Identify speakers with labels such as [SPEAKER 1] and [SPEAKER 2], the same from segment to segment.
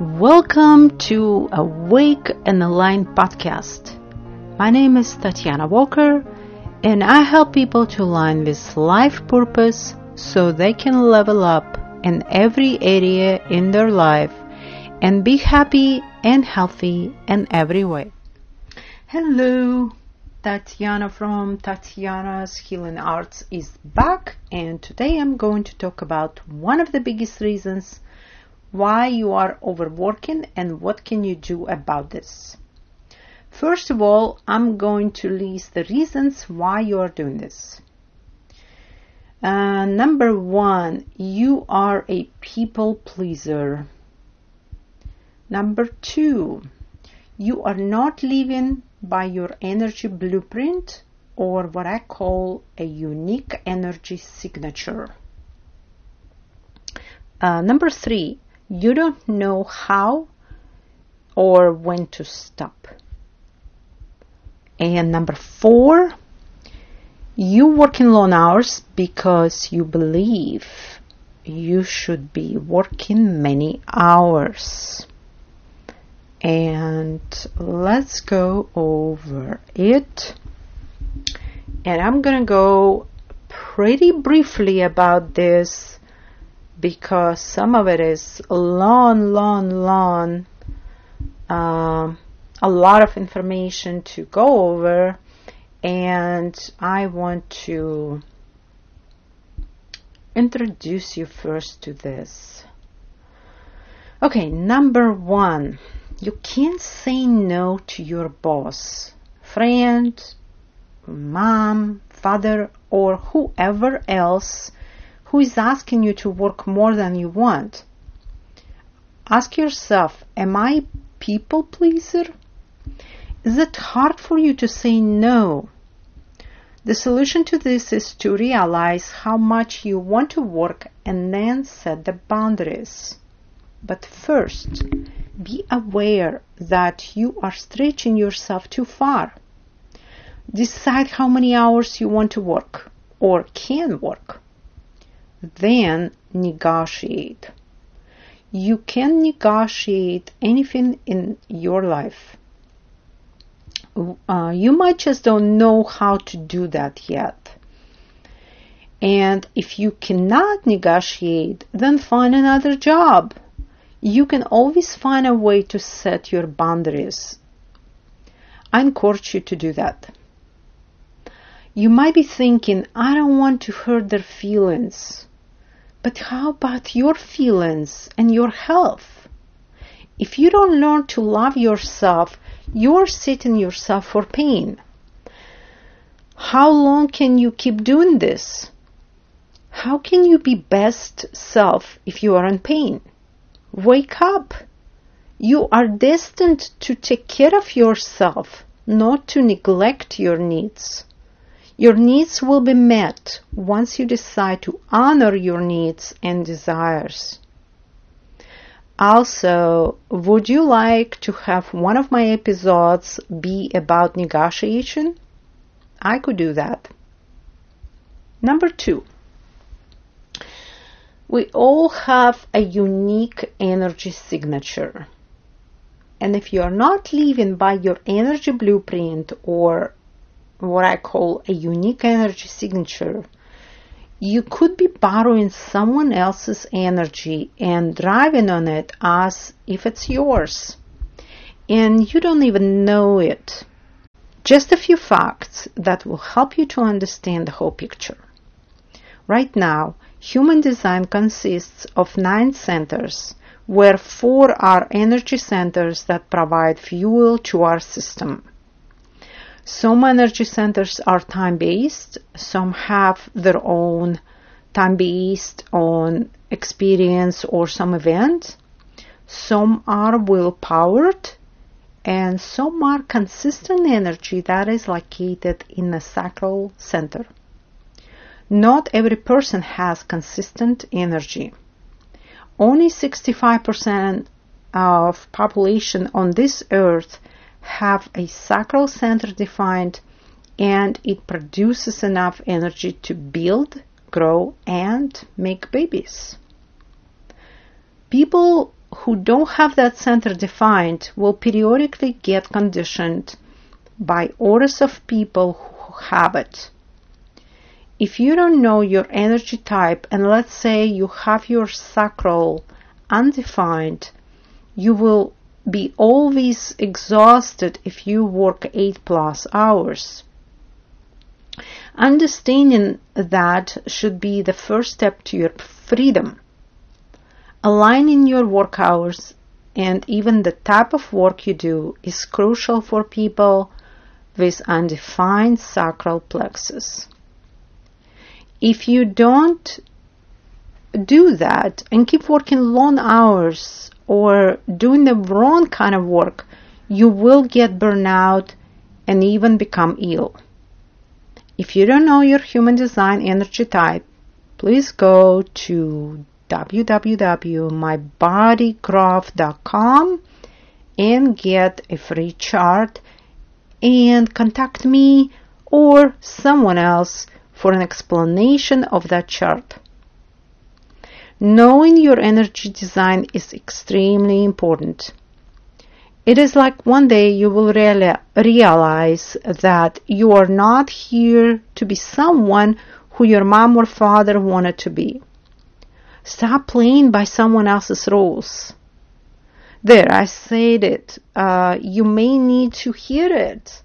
[SPEAKER 1] Welcome to Awake and Align podcast. My name is Tatiana Walker, and I help people to align with life purpose so they can level up in every area in their life and be happy and healthy in every way. Hello, Tatiana from Tatiana's Healing Arts is back, and today I'm going to talk about one of the biggest reasons why you are overworking and what can you do about this. First of all, I'm going to list the reasons why you are doing this. Uh, number one, you are a people pleaser. Number two, you are not living by your energy blueprint or what I call a unique energy signature. Uh, number three, you don't know how or when to stop. And number four, you work in long hours because you believe you should be working many hours. And let's go over it. And I'm gonna go pretty briefly about this because some of it is long, long, long, um, a lot of information to go over, and I want to introduce you first to this. Okay, number one, you can't say no to your boss, friend, mom, father, or whoever else who is asking you to work more than you want. Ask yourself, am I people pleaser? Is it hard for you to say no? The solution to this is to realize how much you want to work and then set the boundaries. But first, be aware that you are stretching yourself too far. Decide how many hours you want to work or can work then negotiate. You can negotiate anything in your life. Uh, you might just don't know how to do that yet. And if you cannot negotiate, then find another job. You can always find a way to set your boundaries. I encourage you to do that. You might be thinking, I don't want to hurt their feelings. But how about your feelings and your health? If you don't learn to love yourself, you're setting yourself for pain. How long can you keep doing this? How can you be best self if you are in pain? Wake up. You are destined to take care of yourself, not to neglect your needs. Your needs will be met once you decide to honor your needs and desires. Also, would you like to have one of my episodes be about negotiation? I could do that. Number two, we all have a unique energy signature. And if you are not living by your energy blueprint or what I call a unique energy signature, you could be borrowing someone else's energy and driving on it as if it's yours. And you don't even know it. Just a few facts that will help you to understand the whole picture. Right now, human design consists of nine centers, where four are energy centers that provide fuel to our system. Some energy centers are time based, some have their own time based on experience or some event, some are will powered, and some are consistent energy that is located in a sacral center. Not every person has consistent energy. Only 65% of population on this earth have a sacral center defined and it produces enough energy to build, grow, and make babies. People who don't have that center defined will periodically get conditioned by orders of people who have it. If you don't know your energy type and let's say you have your sacral undefined, you will be always exhausted if you work 8 plus hours. Understanding that should be the first step to your freedom. Aligning your work hours and even the type of work you do is crucial for people with undefined sacral plexus. If you don't do that and keep working long hours or doing the wrong kind of work, you will get burnout and even become ill. If you don't know your human design energy type, please go to www.mybodygraph.com and get a free chart and contact me or someone else for an explanation of that chart. Knowing your energy design is extremely important. It is like one day you will reali- realize that you are not here to be someone who your mom or father wanted to be. Stop playing by someone else's rules. There, I said it. Uh, you may need to hear it.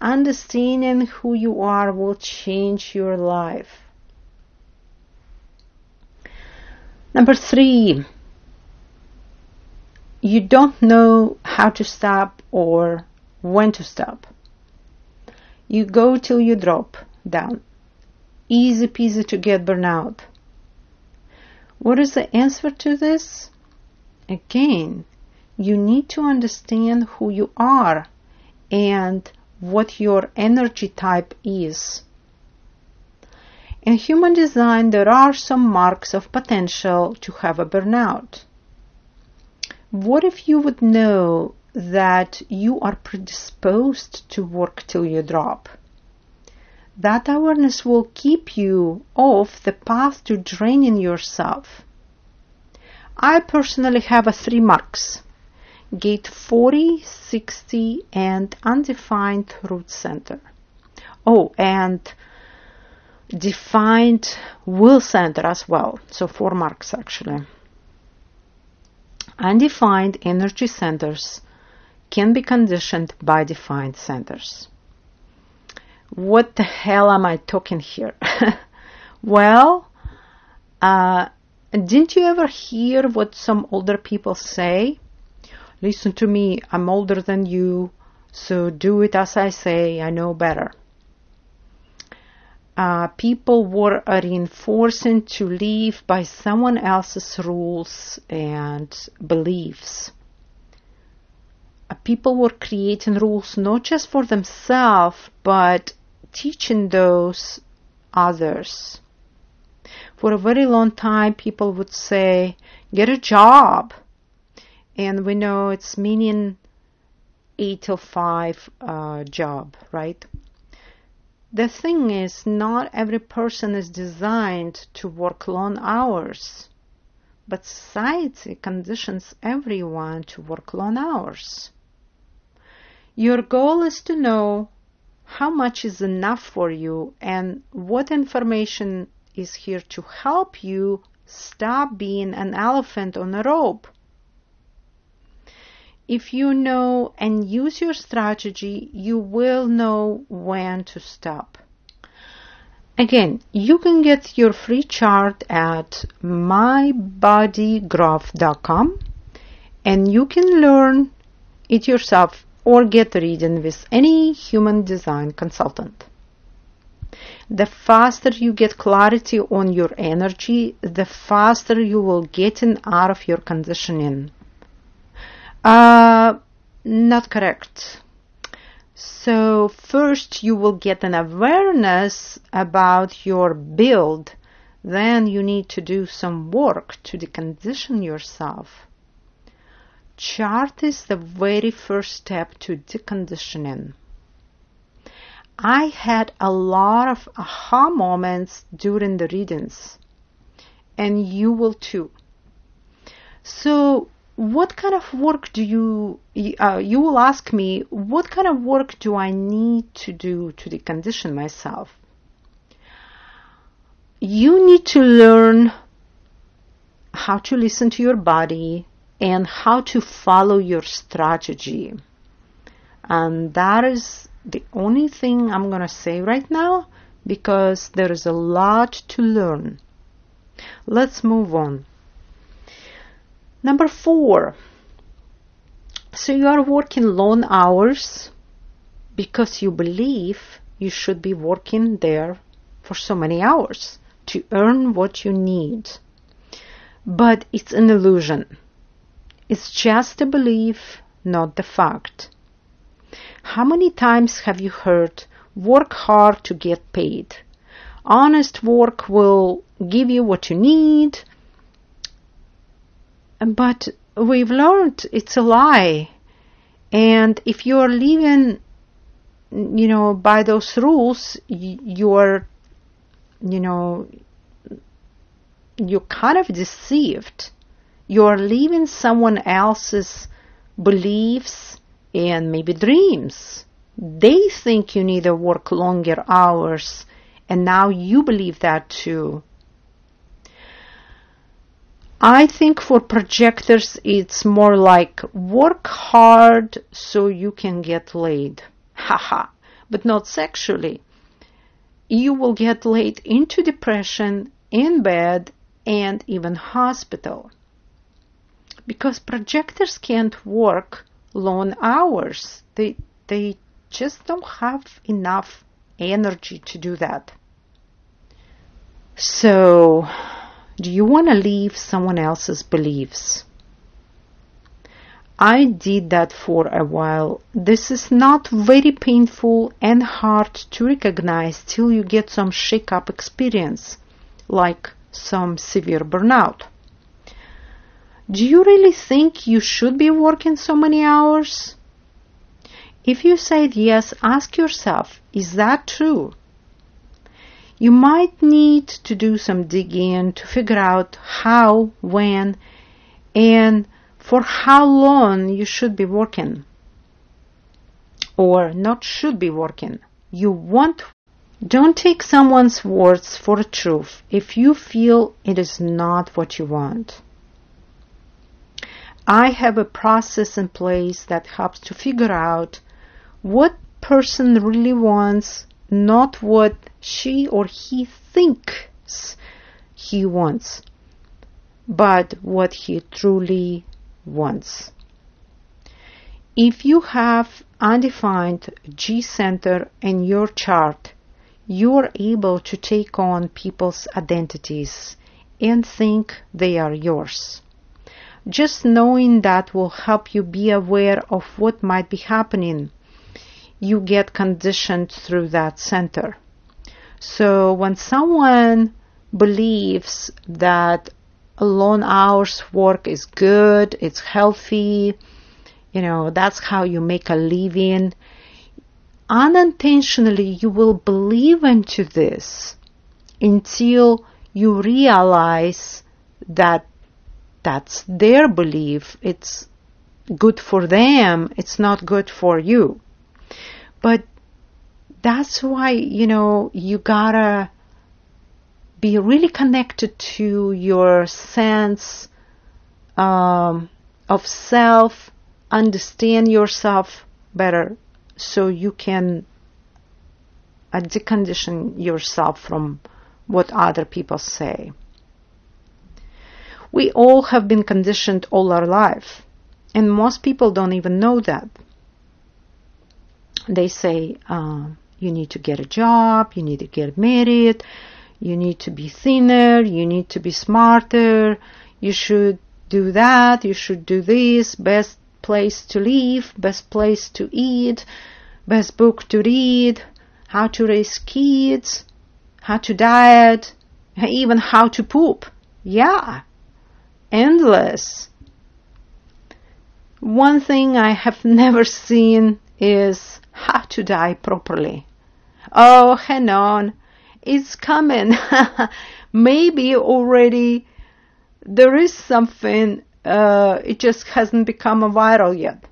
[SPEAKER 1] Understanding who you are will change your life. Number three, you don't know how to stop or when to stop. You go till you drop down. Easy peasy to get burnout. What is the answer to this? Again, you need to understand who you are and what your energy type is. In human design, there are some marks of potential to have a burnout. What if you would know that you are predisposed to work till you drop? that awareness will keep you off the path to draining yourself. I personally have a three marks gate 40, 60, and undefined root center. Oh, and defined will center as well. So four marks actually. Undefined energy centers can be conditioned by defined centers what the hell am I talking here? well, uh, didn't you ever hear what some older people say? Listen to me, I'm older than you, so do it as I say, I know better. Uh, people were reinforcing to live by someone else's rules and beliefs. Uh, people were creating rules not just for themselves, but teaching those others. For a very long time, people would say, get a job. And we know it's meaning 8 to 5 uh, job, right? The thing is, not every person is designed to work long hours, but society conditions everyone to work long hours. Your goal is to know how much is enough for you and what information is here to help you stop being an elephant on a rope. If you know and use your strategy, you will know when to stop. Again, you can get your free chart at mybodygraph.com and you can learn it yourself or get reading with any human design consultant. The faster you get clarity on your energy, the faster you will get out of your conditioning. Uh, not correct. So first you will get an awareness about your build. Then you need to do some work to decondition yourself chart is the very first step to deconditioning. I had a lot of aha moments during the readings, and you will too. So, what kind of work do you uh, you will ask me what kind of work do i need to do to decondition myself? You need to learn how to listen to your body and how to follow your strategy. And that is the only thing i'm going to say right now because there is a lot to learn. Let's move on Number four, so you are working long hours because you believe you should be working there for so many hours to earn what you need. But it's an illusion. It's just a belief, not the fact. How many times have you heard, work hard to get paid? Honest work will give you what you need but we've learned it's a lie. And if you're living, you know, by those rules, you're, you know, you're kind of deceived. You're living someone else's beliefs and maybe dreams. They think you need to work longer hours, and now you believe that too. I think for projectors it's more like work hard so you can get laid. Haha. but not sexually. You will get laid into depression, in bed, and even hospital. Because projectors can't work long hours. They, they just don't have enough energy to do that. So, do you want to leave someone else's beliefs? I did that for a while. This is not very painful and hard to recognize till you get some shake up experience, like some severe burnout. Do you really think you should be working so many hours? If you said yes, ask yourself, is that true? You might need to do some digging to figure out how, when, and for how long you should be working. Or not should be working. You want. Don't take someone's words for truth if you feel it is not what you want. I have a process in place that helps to figure out what person really wants not what she or he thinks he wants, but what he truly wants. If you have undefined G center in your chart, you are able to take on people's identities and think they are yours. Just knowing that will help you be aware of what might be happening you get conditioned through that center. So when someone believes that long hours work is good, it's healthy, you know, that's how you make a living, unintentionally you will believe into this until you realize that that's their belief. It's good for them. It's not good for you. But that's why, you know, you gotta be really connected to your sense um, of self, understand yourself better so you can uh, decondition yourself from what other people say. We all have been conditioned all our life, and most people don't even know that they say uh, you need to get a job, you need to get married, you need to be thinner, you need to be smarter, you should do that, you should do this, best place to live, best place to eat, best book to read, how to raise kids, how to diet, even how to poop. Yeah, endless. One thing I have never seen is how to die properly. Oh, hang on. It's coming. Maybe already there is something uh, it just hasn't become a viral yet.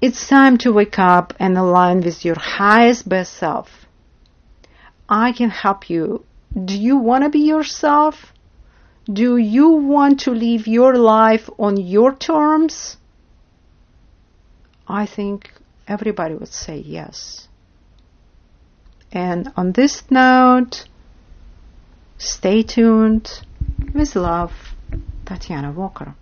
[SPEAKER 1] It's time to wake up and align with your highest best self. I can help you. Do you want to be yourself? Do you want to live your life on your terms? I think everybody would say yes. And on this note, stay tuned. With love, Tatiana Walker.